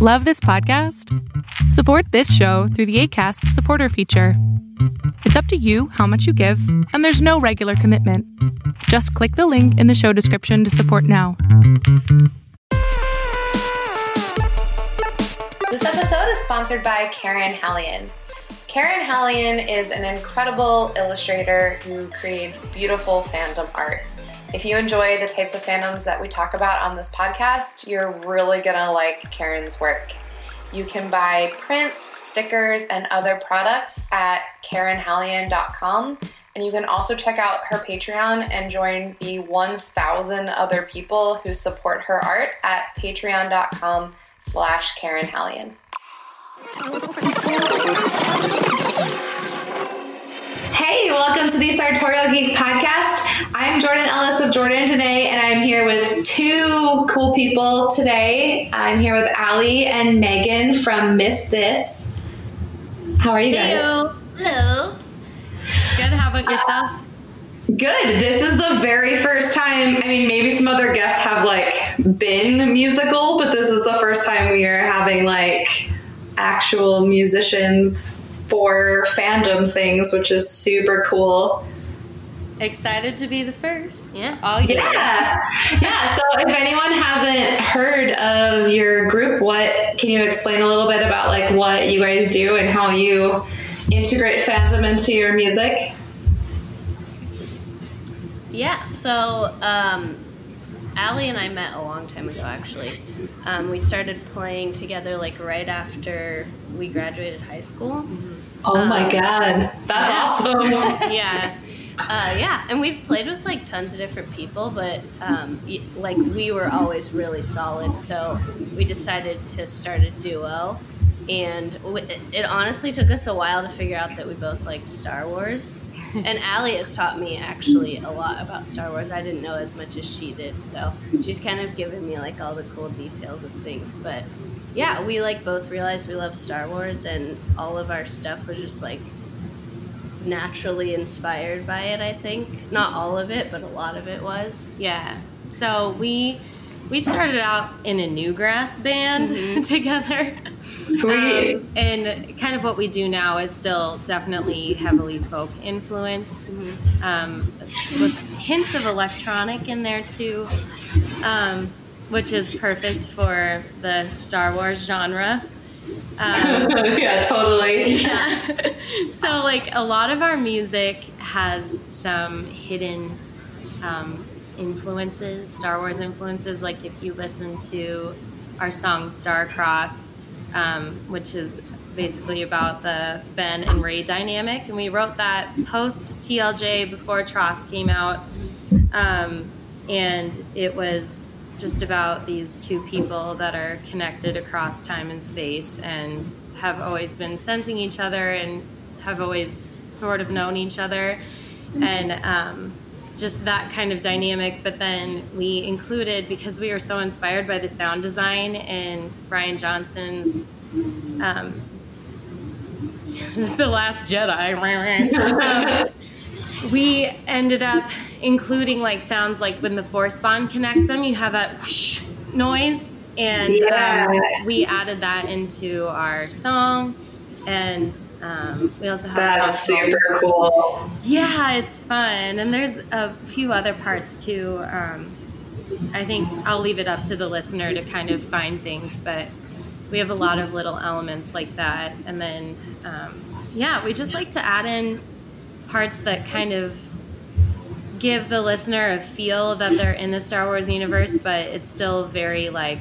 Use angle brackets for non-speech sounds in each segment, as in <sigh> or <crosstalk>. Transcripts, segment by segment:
Love this podcast? Support this show through the ACAST supporter feature. It's up to you how much you give, and there's no regular commitment. Just click the link in the show description to support now. This episode is sponsored by Karen Hallion. Karen Hallion is an incredible illustrator who creates beautiful fandom art. If you enjoy the types of fandoms that we talk about on this podcast, you're really gonna like Karen's work. You can buy prints, stickers, and other products at KarenHallion.com. And you can also check out her Patreon and join the 1,000 other people who support her art at patreon.com slash Karen Hallion. Hey, welcome to the Sartorial Geek Podcast. I'm Jordan Ellis of Jordan today, and I'm here with two cool people today. I'm here with Allie and Megan from Miss This. How are you guys? Hello. Hello. Good. How about yourself? Good. This is the very first time. I mean, maybe some other guests have like been musical, but this is the first time we are having like actual musicians for fandom things, which is super cool. Excited to be the first. Yeah. All you. Yeah. Yeah. So if anyone hasn't heard of your group, what can you explain a little bit about like what you guys do and how you integrate fandom into your music? Yeah. So, um, Allie and I met a long time ago. Actually, um, we started playing together like right after we graduated high school. Oh my Um, God. That's awesome. <laughs> yeah. Uh, yeah, and we've played with like tons of different people, but um, like we were always really solid, so we decided to start a duo. And it honestly took us a while to figure out that we both liked Star Wars. <laughs> And Allie has taught me actually a lot about Star Wars. I didn't know as much as she did, so she's kind of given me like all the cool details of things. But yeah, we like both realized we love Star Wars, and all of our stuff was just like naturally inspired by it i think not all of it but a lot of it was Yeah. So we we started out in a newgrass band mm-hmm. <laughs> together. Sweet. Um, and kind of what we do now is still definitely heavily folk influenced, um, with hints of electronic in there too, um, which is perfect for the Star Wars genre. Um, <laughs> yeah, totally. yeah. <laughs> so like a lot of our music has some hidden um, influences, Star Wars influences. Like if you listen to our song Star-Crossed, um, which is basically about the Ben and Rey dynamic, and we wrote that post TLJ before TROS came out, um, and it was just about these two people that are connected across time and space and have always been sensing each other and have always sort of known each other. And um, just that kind of dynamic but then we included because we were so inspired by the sound design in Rian Johnson's um, <laughs> the last jedi <laughs> um, we ended up including like sounds like when the force bond connects them you have that whoosh noise and Yeah. um, we added that into our song and um, we also have That's super cool. yeah it's fun and there's a few other parts too um, i think i'll leave it up to the listener to kind of find things but we have a lot of little elements like that and then um, yeah we just like to add in parts that kind of give the listener a feel that they're in the Star Wars universe, but it's still very like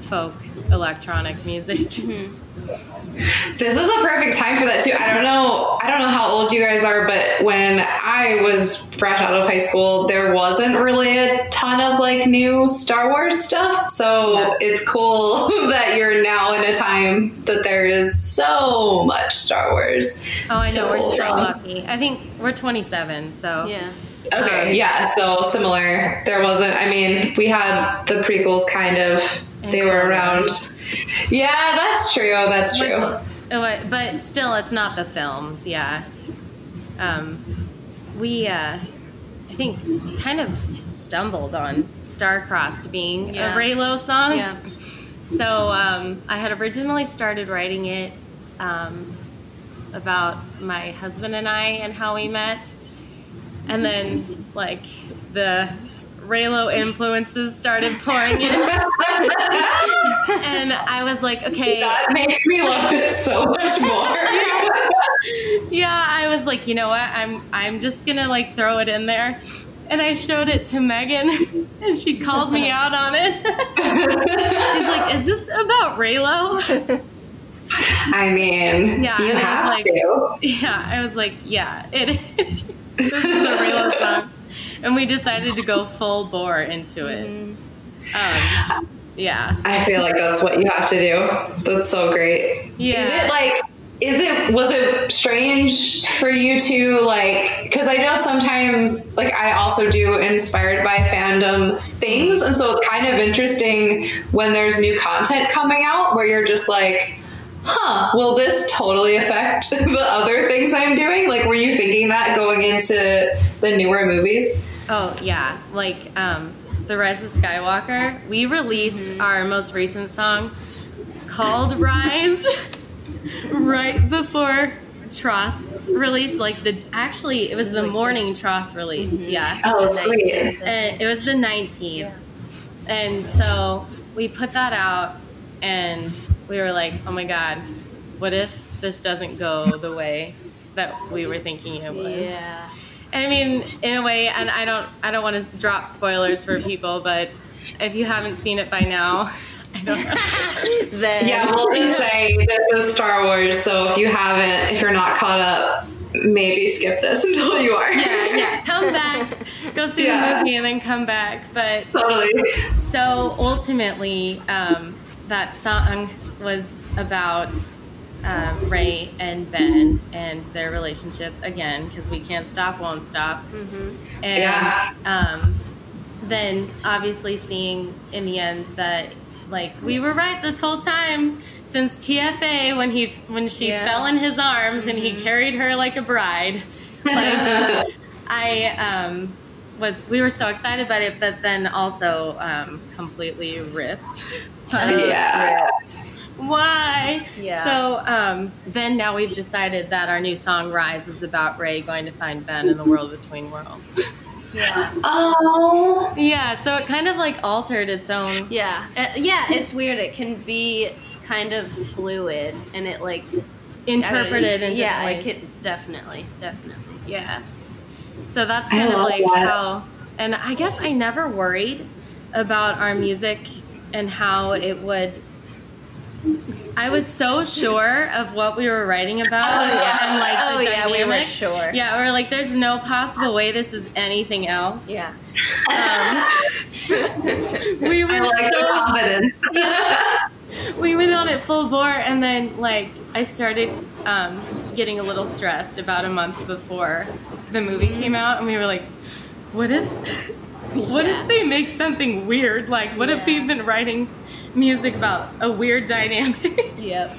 folk electronic music. This is a perfect time for that too. I don't know. I don't know how old you guys are, but when I was fresh out of high school, there wasn't really a ton of like new Star Wars stuff. So Yeah. it's cool <laughs> that you're now in a time that there is so much Star Wars. Oh, I know we're so from. lucky. I think we're 27, so Yeah. Okay, Um, yeah, so similar. There wasn't. I mean, we had the prequels kind of. They were around. Wars. Yeah, that's true. That's true. Which- oh, but still, it's not the films. Yeah. Um, we, uh, I think, kind of stumbled on Star-Crossed being Yeah. a Reylo song. Yeah. so um, I had originally started writing it um, about my husband and I and how we met, and then like the Reylo influences started pouring in, <laughs> and I was like, okay, That makes me love it so much more. <laughs> yeah, I was like, you know what? I'm I'm just gonna like throw it in there. And I showed it to Megan <laughs> and she called me out on it. She's like, is this about Reylo? I mean, Yeah, you have was like- to. Yeah, I was like, yeah, it is. this is a Reylo song. And we decided to go full bore into it. Um, yeah. I feel like that's what you have to do. That's so great. Yeah. Is it like is it was it strange for you to like because I know sometimes like I also do inspired by fandom things and so it's kind of interesting when there's new content coming out where you're just like huh will this totally affect <laughs> the other things I'm doing like were you thinking that going into the newer movies Oh yeah, like um, the Rise of Skywalker. We released our most recent song called Rise <laughs> right before TROS released. Like the actually, it was the morning TROS released. Yeah, oh sweet and it was the 19th, and so we put that out, and we were like, oh my god, what if this doesn't go the way that we were thinking it would? Yeah. I mean, in a way, and I don't, I don't want to drop spoilers for people, but if you haven't seen it by now, <laughs> I don't know. <laughs> Then Yeah, we'll just say this is Star Wars, so if you haven't, if you're not caught up, maybe skip this <laughs> until you are. yeah, yeah, come back, go see Yeah. the movie, and then come back. But totally. so ultimately, um, that song was about um, Rey and Ben and their relationship again because we can't stop, won't stop. And Yeah. um, then obviously seeing in the end that like we were right this whole time since TFA when he when she Yeah. fell in his arms and he carried her like a bride. <laughs> Like I um, was we were so excited about it, but then also um, completely ripped. <laughs> Yeah. Why? Yeah. So um, then now we've decided that our new song "Rise" is about Rey going to find Ben in the world between worlds. <laughs> yeah. Oh. yeah. So it kind of like altered its own. Yeah. Uh, yeah, it's weird. It can be kind of fluid and it like Interpreted in Yeah, different like it definitely, definitely. Yeah. So that's I kind of like that. how, and I guess I never worried about our music and how it would. I was so sure of what we were writing about Oh, yeah. and like the Oh, yeah, we were sure. Yeah, we are like, there's no possible way this is anything else. Yeah. Um, <laughs> we were like so the confidence. <laughs> we went on it full bore and then like i started um, getting a little stressed about a month before the movie came out and we were like what if what Yeah. if they make something weird like what if Yeah. we've been writing music about a weird dynamic. <laughs> Yep.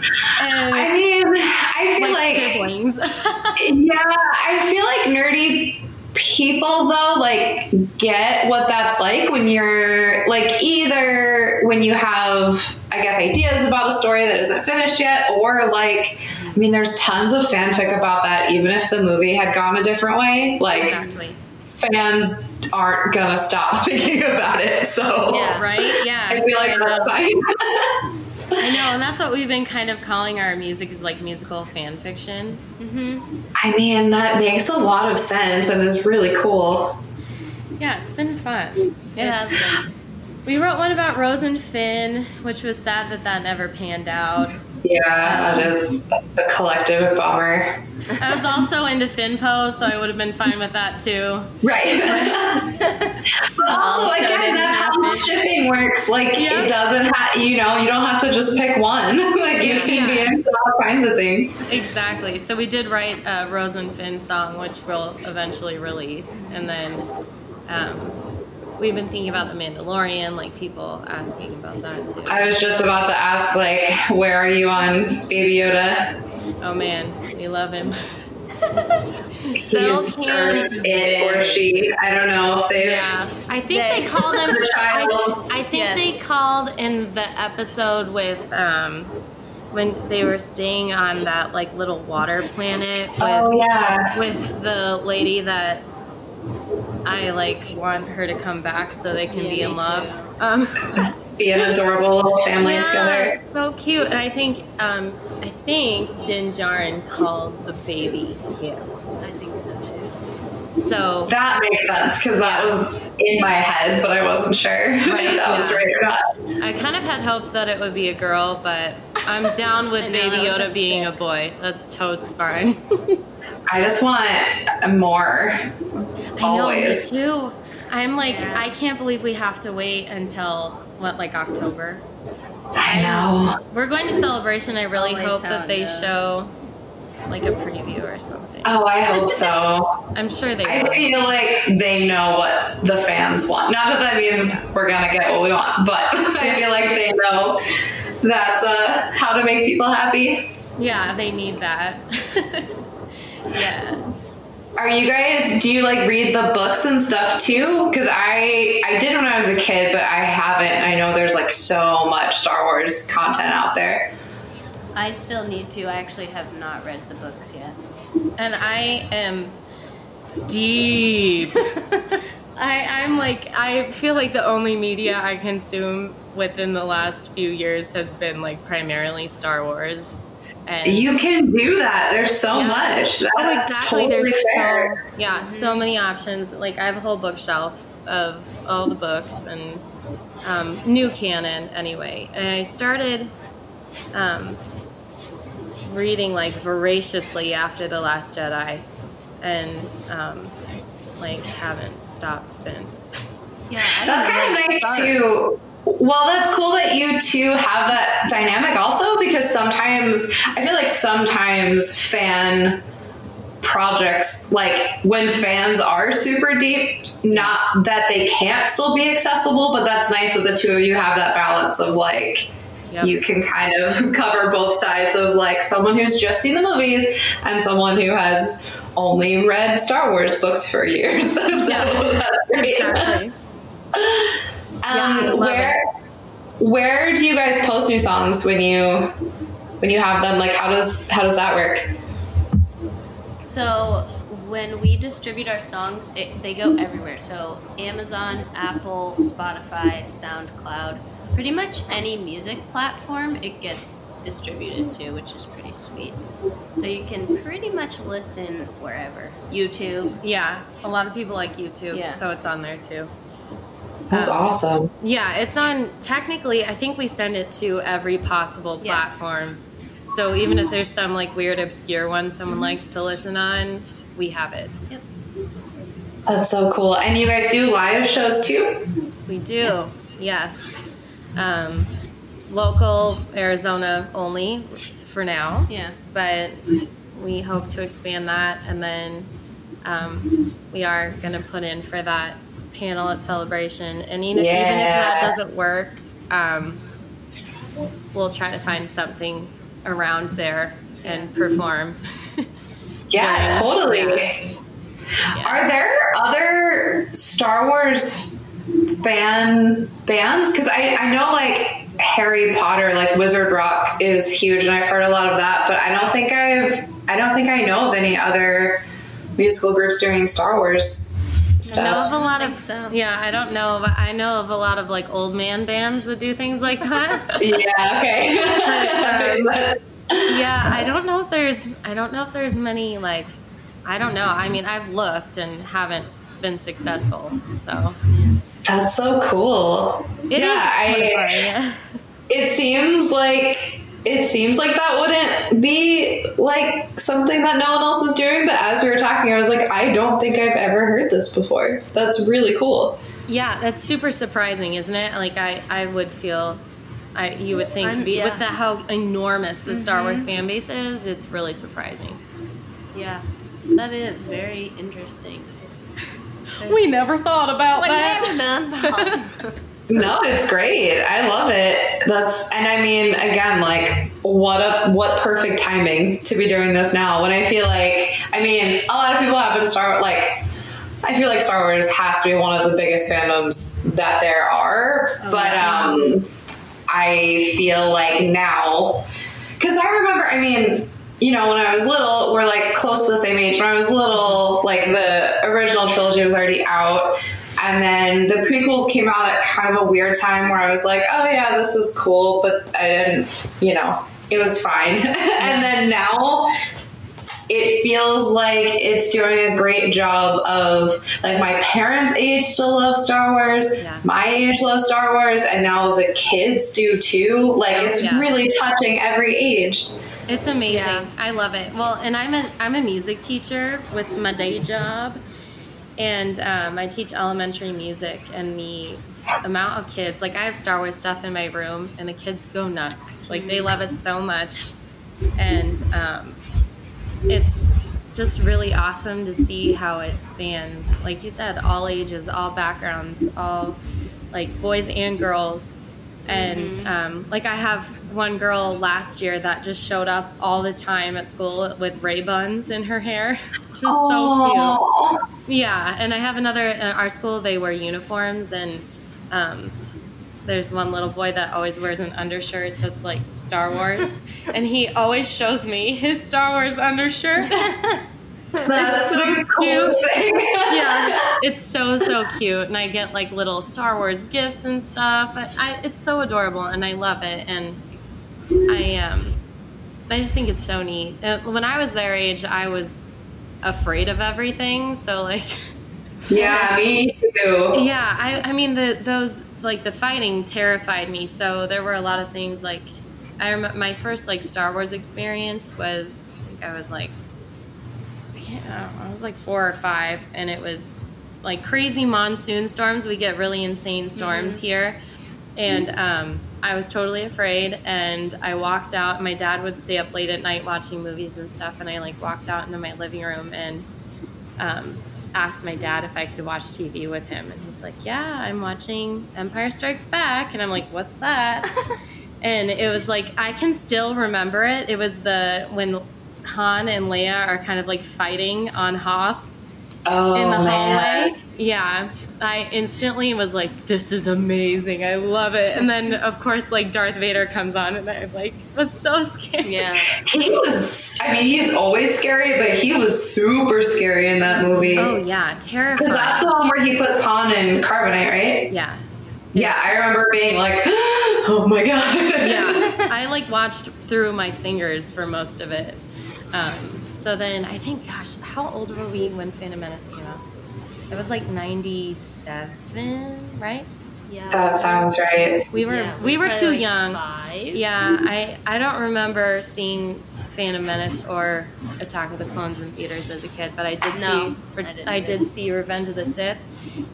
and I mean, I feel like, like, siblings. <laughs> Yeah, I feel like nerdy people though like get what that's like when you're like either when you have I guess ideas about a story that isn't finished yet or like I mean there's tons of fanfic about that even if the movie had gone a different way like exactly fans aren't gonna stop <laughs> thinking about it so Yeah. right yeah I feel like I know. that's um, fine <laughs> I know and that's what we've been kind of calling our music is like musical fan fiction mm-hmm. I mean that makes a lot of sense and is really cool yeah it's been fun It has been. We wrote one about Rose and Finn, which was sad that that never panned out. yeah that um, is a collective bummer I was also into FinnPoe, so I would have been fine with that too. Right. <laughs> but also, again, that's how shipping works. Like, Yeah. it doesn't have, you know, you don't have to just pick one. <laughs> like, you can be into all kinds of things. Exactly. So we did write a Rose and Finn song, which we'll eventually release, and then um, we've been thinking about the Mandalorian, like people asking about that too. I was just about to ask, like, where are you on Baby Yoda? Oh man, we love him. He's or it or she. I don't know if they've. Yeah, I think they, They. <laughs> called him. The child. I, I think Yes. they called in the episode with um, when they were staying on that like little water planet with, Oh yeah. with the lady that I like want her to come back so they can Yeah, be in love. too. Um, <laughs> Be an adorable little family together. so cute, and I think um, I think Din Djarin called the baby him. I think so too. So That makes sense because that was in my head, but I wasn't sure <laughs> if Right, that was right or not. I kind of had hoped that it would be a girl, but I'm down with <laughs> Baby Yoda being sick. a boy. That's totes fine. <laughs> I just want more. I know, Always. me too. I'm like, Yeah. I can't believe we have to wait until what, like October. I know. We're going to Celebration. I really Always hope that they goes. show like a preview or something. Oh, I hope so. I'm sure they I will. feel like they know what the fans want. Not that that means we're gonna get what we want, but <laughs> I feel like they know that's uh, how to make people happy. Yeah, they need that. <laughs> yeah. Are you guys? Do you like read the books and stuff too? Because I I did when I was a kid, but I haven't. I know there's like so much Star Wars content out there. I still need to. I actually have not read the books yet. And I am deep. <laughs> I, I'm like, I feel like the only media I consume within the last few years has been like primarily Star Wars. And You can do that. There's so Yeah. much. That's oh, exactly. totally There's fair. so yeah, so many options. Like I have a whole bookshelf of all the books and um, new canon anyway. And I started um, reading like voraciously after the Last Jedi, and um, like haven't stopped since. Yeah, I That's kind of nice start. too. Well, that's cool that you two have that dynamic also because sometimes I feel like sometimes fan projects like when fans are super deep not that they can't still be accessible but that's nice that the two of you have that balance of like Yep. you can kind of <laughs> cover both sides of like someone who's just seen the movies and someone who has only read Star Wars books for years. <laughs> so that's great. Exactly. <laughs> Yeah, Um, love where where do you guys post new songs when you when you have them? Like how does how does that work? So when we distribute our songs, it, they go everywhere. So Amazon, Apple, Spotify, SoundCloud, pretty much any music platform it gets distributed to, which is pretty sweet. So you can pretty much listen wherever. YouTube. Yeah, a lot of people like YouTube, Yeah. so it's on there too. That's Um, awesome. Yeah, it's on. Technically, I think we send it to every possible Yeah. platform. So even if there's some like weird, obscure one someone likes to listen on, we have it. Yep. That's so cool. And you guys do live shows too? We do. Yes. Um, local Arizona only for now, Yeah. but we hope to expand that, and then um, we are going to put in for that panel at celebration. And even, even if that doesn't work, um, we'll try to find something around there and perform. <laughs> Yeah, totally. Yeah. Are there other Star Wars fan bands? Because I, I know like Harry Potter, like Wizard Rock is huge, and I've heard a lot of that. But I don't think I've I don't think I know of any other musical groups doing Star Wars I know of a lot of think so. yeah. I don't know, but I know of a lot of like old man bands that do things like that. <laughs> Yeah. Okay. <laughs> yeah, I don't know if there's I don't know if there's many like I don't know. I mean, I've looked and haven't been successful. So That's so cool. it is yeah, kind I. yeah. <laughs> it seems like it seems like that wouldn't be like something that no one else is doing but as we were talking i was like i don't think i've ever heard this before that's really cool Yeah, that's super surprising, isn't it? Like I, I would feel, I you would think I'm- be, yeah. with the, how enormous the Star Wars mm-hmm. fan base is, it's really surprising. Yeah. That is very interesting. <laughs> We never thought about What never <laughs> done. No, it's great. I love it. That's and I mean, again, like what a what perfect timing to be doing this now. When I feel like, I mean, a lot of people have been Star like. I feel like Star Wars has to be one of the biggest fandoms that there are, oh, but um, I feel like now because I remember, I mean, you know, when I was little, we're like close to the same age. When I was little, like the original trilogy was already out. And then the prequels came out at kind of a weird time where I was like, oh yeah, this is cool, but I didn't, you know, it was fine. <laughs> and then now it feels like it's doing a great job of like my parents' age still love Star Wars, yeah. my age loves Star Wars, and now the kids do too. Like it's yeah. really touching every age. It's amazing. Yeah. I love it. Well, and I'm a I'm a music teacher with my day job, and um, I teach elementary music. And the amount of kids, like I have Star Wars stuff in my room, and the kids go nuts. Like they love it so much, and um, it's just really awesome to see how it spans. Like you said, all ages, all backgrounds, all like boys and girls. And mm-hmm. um, like I have one girl last year that just showed up all the time at school with Rey buns in her hair. <laughs> Which was Aww. so cute. Yeah, and I have another at our school. They wear uniforms, and um, there's one little boy that always wears an undershirt that's like Star Wars, <laughs> and he always shows me his Star Wars undershirt. <laughs> <laughs> That's so the thing. <laughs> yeah, <laughs> it's so so cute, and I get like little Star Wars gifts and stuff. I, I, it's so adorable, and I love it. And I um, I just think it's so neat. Uh, when I was their age, I was afraid of everything. So like, yeah, me too. Yeah, I, I mean the those like the fighting terrified me. So there were a lot of things like I remember my first like Star Wars experience was I think I was like yeah I was like four or five, and it was like crazy monsoon storms. We get really insane storms mm-hmm. here, and um, I was totally afraid and I walked out. My dad would stay up late at night watching movies and stuff, and I like walked out into my living room and um, asked my dad if I could watch TV with him, and he's like, "Yeah, I'm watching Empire Strikes Back," and I'm like, "What's that?" <laughs> and it was like I can still remember it. It was the when Han and Leia are kind of like fighting on Hoth oh, in the hallway. Man. Yeah, I instantly was like, "This is amazing! I love it!" And then, of course, like Darth Vader comes on, and I like was so scared. Yeah, <laughs> he was. I mean, he's always scary, but he was super scary in that movie. Oh yeah, terrifying. Because that's the one where he puts Han in carbonite, right? Yeah. Yeah, I remember being like, <gasps> "Oh my god!" yeah, <laughs> I like watched through my fingers for most of it. Um, so then I think, gosh, how old were we when Phantom Menace came out? It was like 97, right? Yeah. That sounds right. We were yeah, we, we were too like young. Five. Yeah, I I don't remember seeing Phantom Menace or Attack of the Clones in theaters as a kid, but I did no, see I, I did see Revenge of the Sith,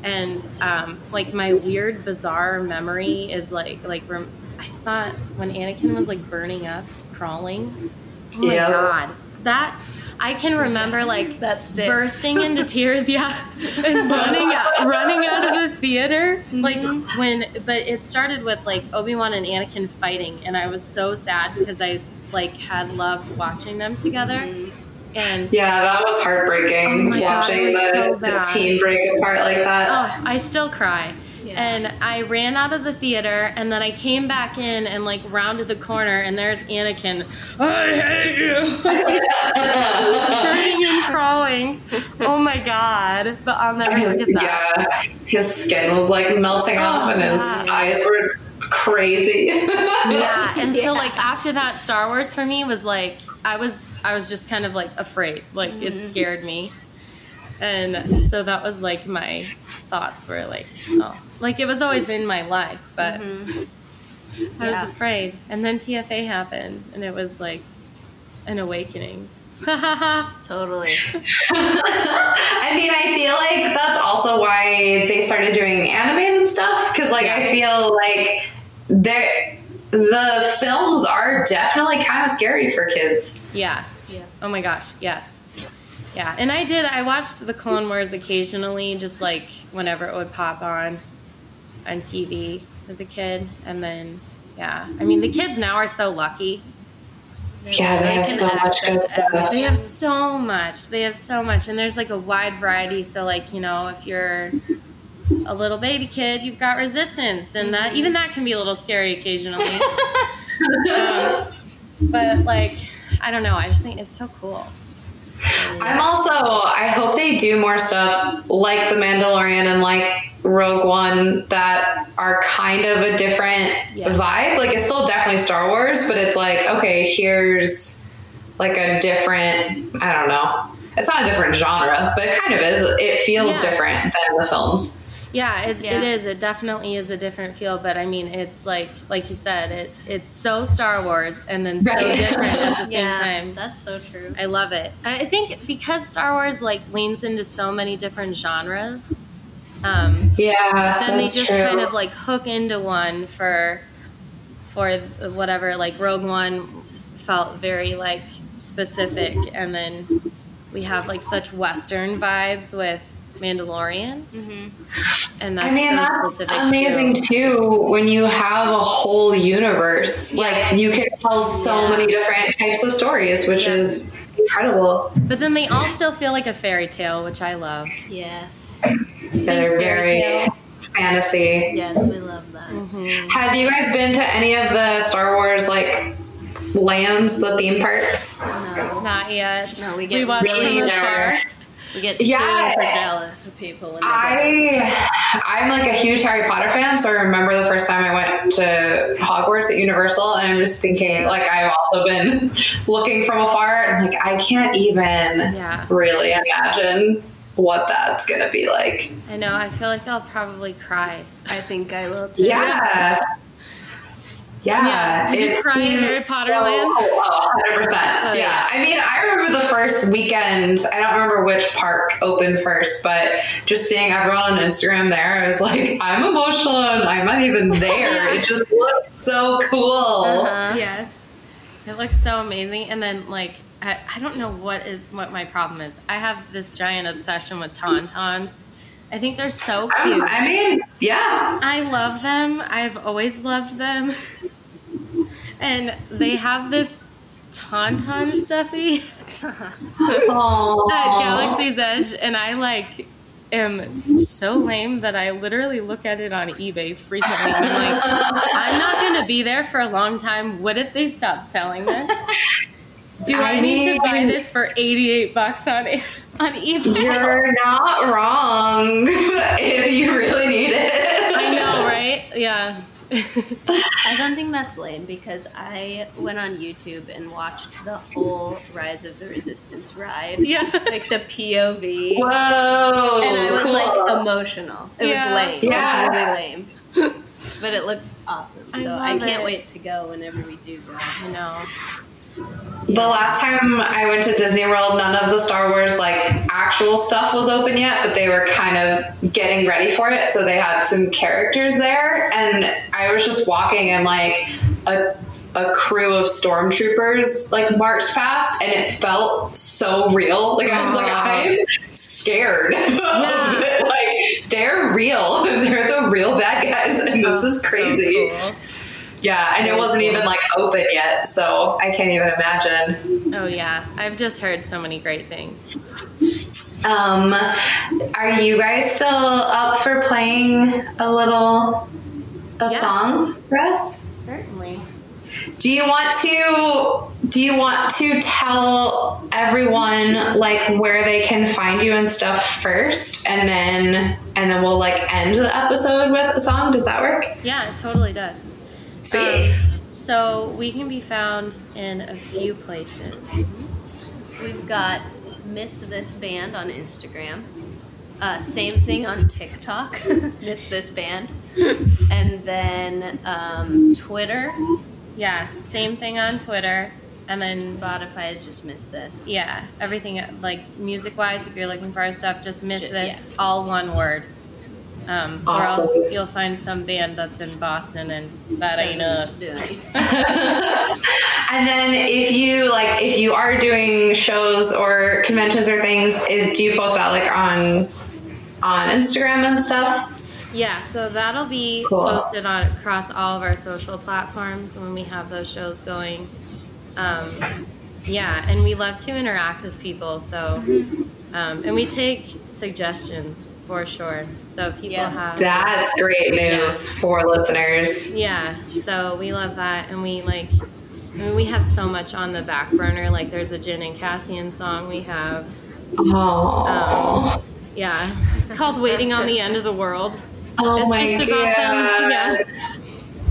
and um, like my weird bizarre memory is like like rem- I thought when Anakin was like burning up, crawling. Oh my yep. god, that I can remember <laughs> like That's bursting <laughs> into tears, yeah, and running out, running out of the theater. Mm-hmm. Like when, but it started with like Obi Wan and Anakin fighting, and I was so sad because I like had loved watching them together. Mm-hmm. And yeah, that was heartbreaking oh watching God, the, so the team break apart like that. Oh, I still cry. And I ran out of the theater, and then I came back in and like rounded the corner, and there's Anakin. I hate you. <laughs> Burning and crawling. Oh my god! But I'll never his, forget that. Yeah, his skin was like melting oh, off, and his eyes were crazy. yeah, <laughs> and yeah. so like after that, Star Wars for me was like I was I was just kind of like afraid, like mm-hmm. it scared me, and so that was like my thoughts were like, oh, like it was always in my life, but mm-hmm. I yeah. was afraid. And then TFA happened, and it was like an awakening. <laughs> totally. <laughs> I mean, I feel like that's also why they started doing animated stuff because, like, yeah. I feel like there the films are definitely kind of scary for kids. Yeah. Yeah. Oh my gosh. Yes. Yeah. And I did. I watched the Clone Wars occasionally, just like whenever it would pop on on TV as a kid, and then yeah, I mean the kids now are so lucky. Yeah, they have so much good stuff. They have so much. They have so much, and there's like a wide variety. So like you know, if you're a little baby kid, you've got resistance, and that even that can be a little scary occasionally. <laughs> Um, but like, I don't know. I just think it's so cool. I'm also, I hope they do more stuff like The Mandalorian and like Rogue One that are kind of a different Yes. vibe. Like, it's still definitely Star Wars, but it's like, okay, here's like a different, I don't know. It's not a different genre, but it kind of is. It feels Yeah. different than the films. Yeah, it, Yeah. it is. It definitely is a different feel, but I mean, it's like like you said, it it's so Star Wars and then so Right. different at the <laughs> same yeah, time. that's so true. I love it. I I think because Star Wars like leans into so many different genres, um, Yeah, then they just true. kind of like hook into one for for whatever. Like Rogue One felt very like specific, and then we have like such Western vibes with Mandalorian, and that's I mean, that's amazing too. too when you have a whole universe. Yeah. Like, you can tell so Yeah. many different types of stories, which Yeah. is incredible. But then they all still feel like a fairy tale, which I love. Yes, They're very tale. fantasy. yes, we love that. Mm-hmm. Have you guys been to any of the Star Wars like lands, the theme parks? No, Not yet. No, we get watched really them never. We get Yeah. super jealous of people when. I I'm like a huge Harry Potter fan, so I remember the first time I went to Hogwarts at Universal, and I'm just thinking like I've also been <laughs> looking from afar, and like I can't even Yeah. really imagine what that's gonna be like. I know. I feel like I'll probably cry. I think I will too. Yeah. Yeah, Yeah. Did you cry in Harry Potter so- Land? Oh, 100%. Oh, yeah. yeah. I mean, I remember the first weekend, I don't remember which park opened first, but just seeing everyone on Instagram there, I was like, I'm emotional and I'm not even <laughs> there. It just looks so cool. Uh-huh. Yes. It looks so amazing. And then like I, I don't know what is what my problem is. I have this giant obsession with tauntauns. I think they're so cute. don't- I mean, yeah. I love them. I've always loved them. <laughs> and they have this tauntaun stuffy at Galaxy's Edge, and I like am so lame that I literally look at it on eBay frequently. I'm like, I'm not gonna be there for a long time. What if they stop selling this? Do I, I need to buy this for 88 bucks on on eBay? You're not wrong <laughs> if you really need it. I know, right? Yeah. I don't think that's lame because I went on YouTube and watched the whole Rise of the Resistance ride. <laughs> Yeah. Like the POV. Whoa. and I was cool. like emotional. It Yeah. was lame. Yeah. It was really lame. but it looked awesome. I So I, love can't it. wait to go whenever we do go. you know. The last time I went to Disney World, none of the Star Wars like actual stuff was open yet, but they were kind of getting ready for it. So they had some characters there, and I was just walking and like a a crew of stormtroopers like marched past, and it felt so real. Like I was like, I'm scared. of it. <laughs> Like they're real, <laughs> they're the real bad guys, and this is crazy. So cool. Yeah, and it wasn't even like open yet, so I can't even imagine. Oh yeah, I've just heard so many great things. Um, are you guys still up for playing a little a Yeah. song for us? Certainly. Do you want to do you want to tell everyone like where they can find you and stuff first and then and then we'll like end the episode with a song? Does that work? Yeah, it totally does. Sweet. Um, so we can be found in a few places. We've got Miss This Band on Instagram. Uh, same thing on TikTok, <laughs> Miss This Band. And then um, Twitter, Yeah, same thing on Twitter. And then, Spotify is just Miss This. yeah, everything like music wise, if you're looking for our stuff, just miss this, all one word. Um, Or Awesome. else you'll find some band that's in Boston and that ain't us. Doesn't do anything. <laughs> And then if you like if you are doing shows or conventions or things, is do you post that like on on Instagram and stuff? Yeah, so that'll be Cool. posted on across all of our social platforms when we have those shows going. Um, yeah, and we love to interact with people. So, um, and we take suggestions for sure. So people Yeah. have That's great news for listeners. Yeah, so we love that, and we like. I mean, we have so much on the back burner. Like, there's a Jyn and Cassian song we have. Oh, Um, yeah, it's called "Waiting on the End of the World." oh it's my just god! about them, yeah,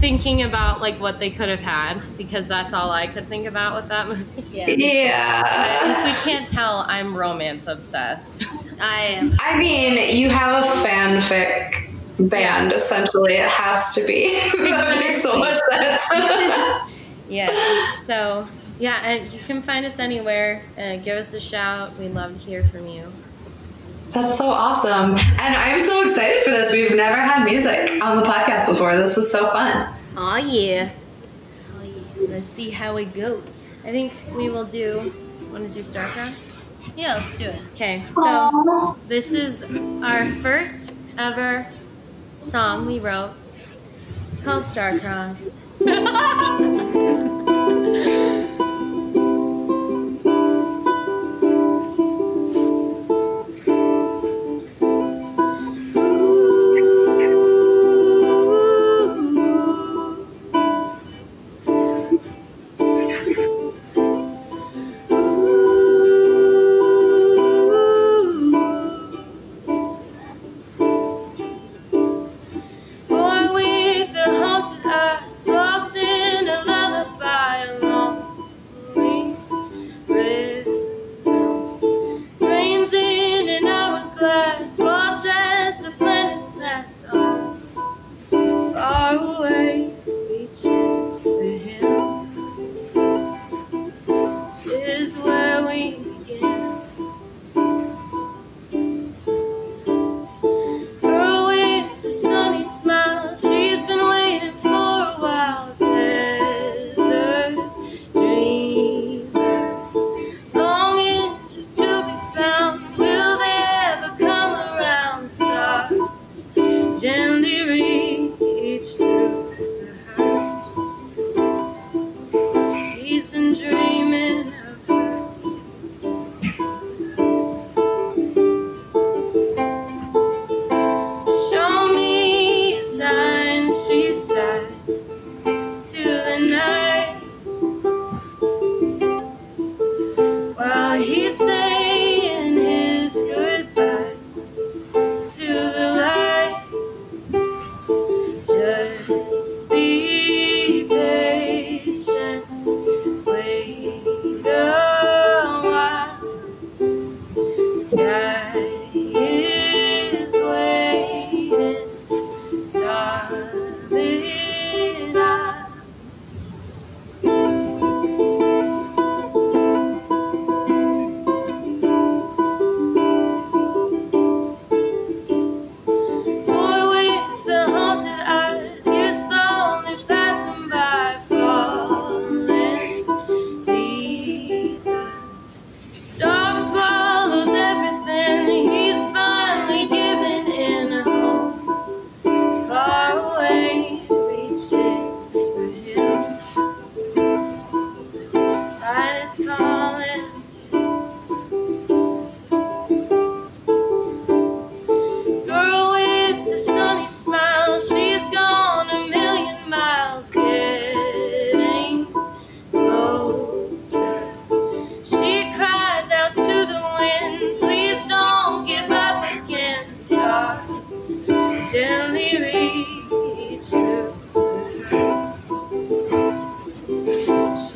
thinking about like what they could have had because that's all I could think about with that movie. Yeah. if Yeah. we can't tell, I'm romance obsessed. <laughs> I am. I mean, you have a fanfic band. Essentially, it has to be. <laughs> that makes so much sense. <laughs> <laughs> Yeah. So yeah, and you can find us anywhere. Uh, give us a shout. We'd love to hear from you. That's so awesome. And I'm so excited for this. We've never had music on the podcast before. This is so fun. Oh yeah. Oh yeah. Let's see how it goes. I think we will do. Want to do Starcrossed? Yeah, let's do it. Okay. So this is our first ever song we wrote called Starcrossed. Born <laughs>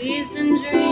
She's been dreaming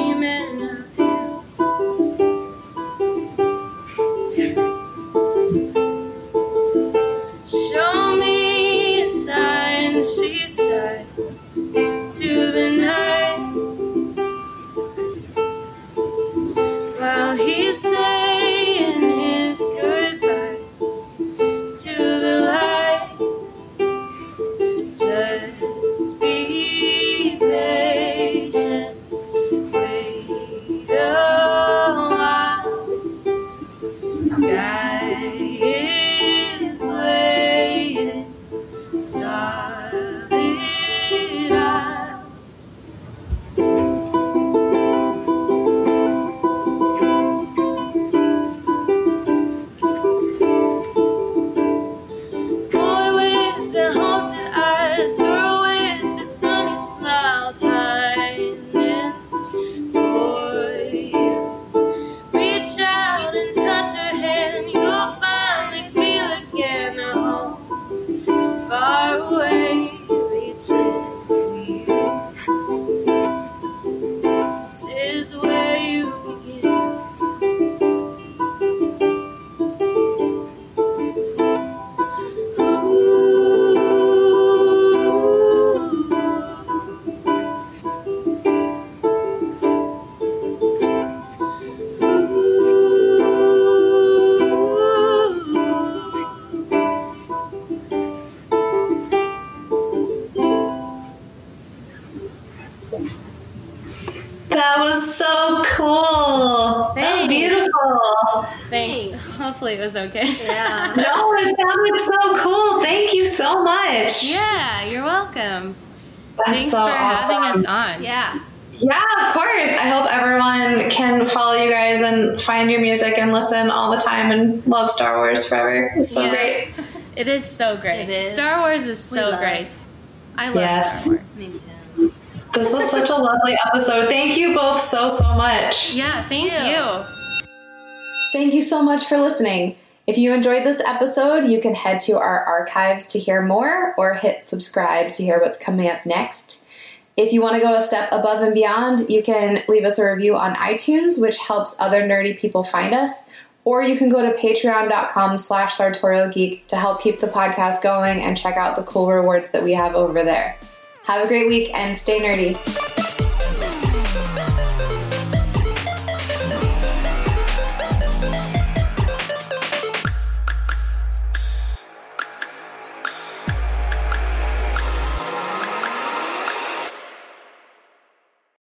Hopefully it was okay. Yeah. <laughs> No, it sounded so cool. Thank you so much. yeah, you're welcome. That's Thanks so for awesome. having us on. Yeah. Yeah, of course. I hope everyone can follow you guys and find your music and listen all the time and love Star Wars forever. It's so Yeah. great. <laughs> It is so great. It is. Star Wars is so love great. I love Yes. Star Wars. Me too. This was such a lovely episode. Thank you both so, so much. Yeah, thank you. you. Thank you so much for listening. If you enjoyed this episode, you can head to our archives to hear more or hit subscribe to hear what's coming up next. If you want to go a step above and beyond, you can leave us a review on iTunes, which helps other nerdy people find us. Or you can go to patreon.com slash sartorial geek to help keep the podcast going and check out the cool rewards that we have over there. Have a great week and stay nerdy.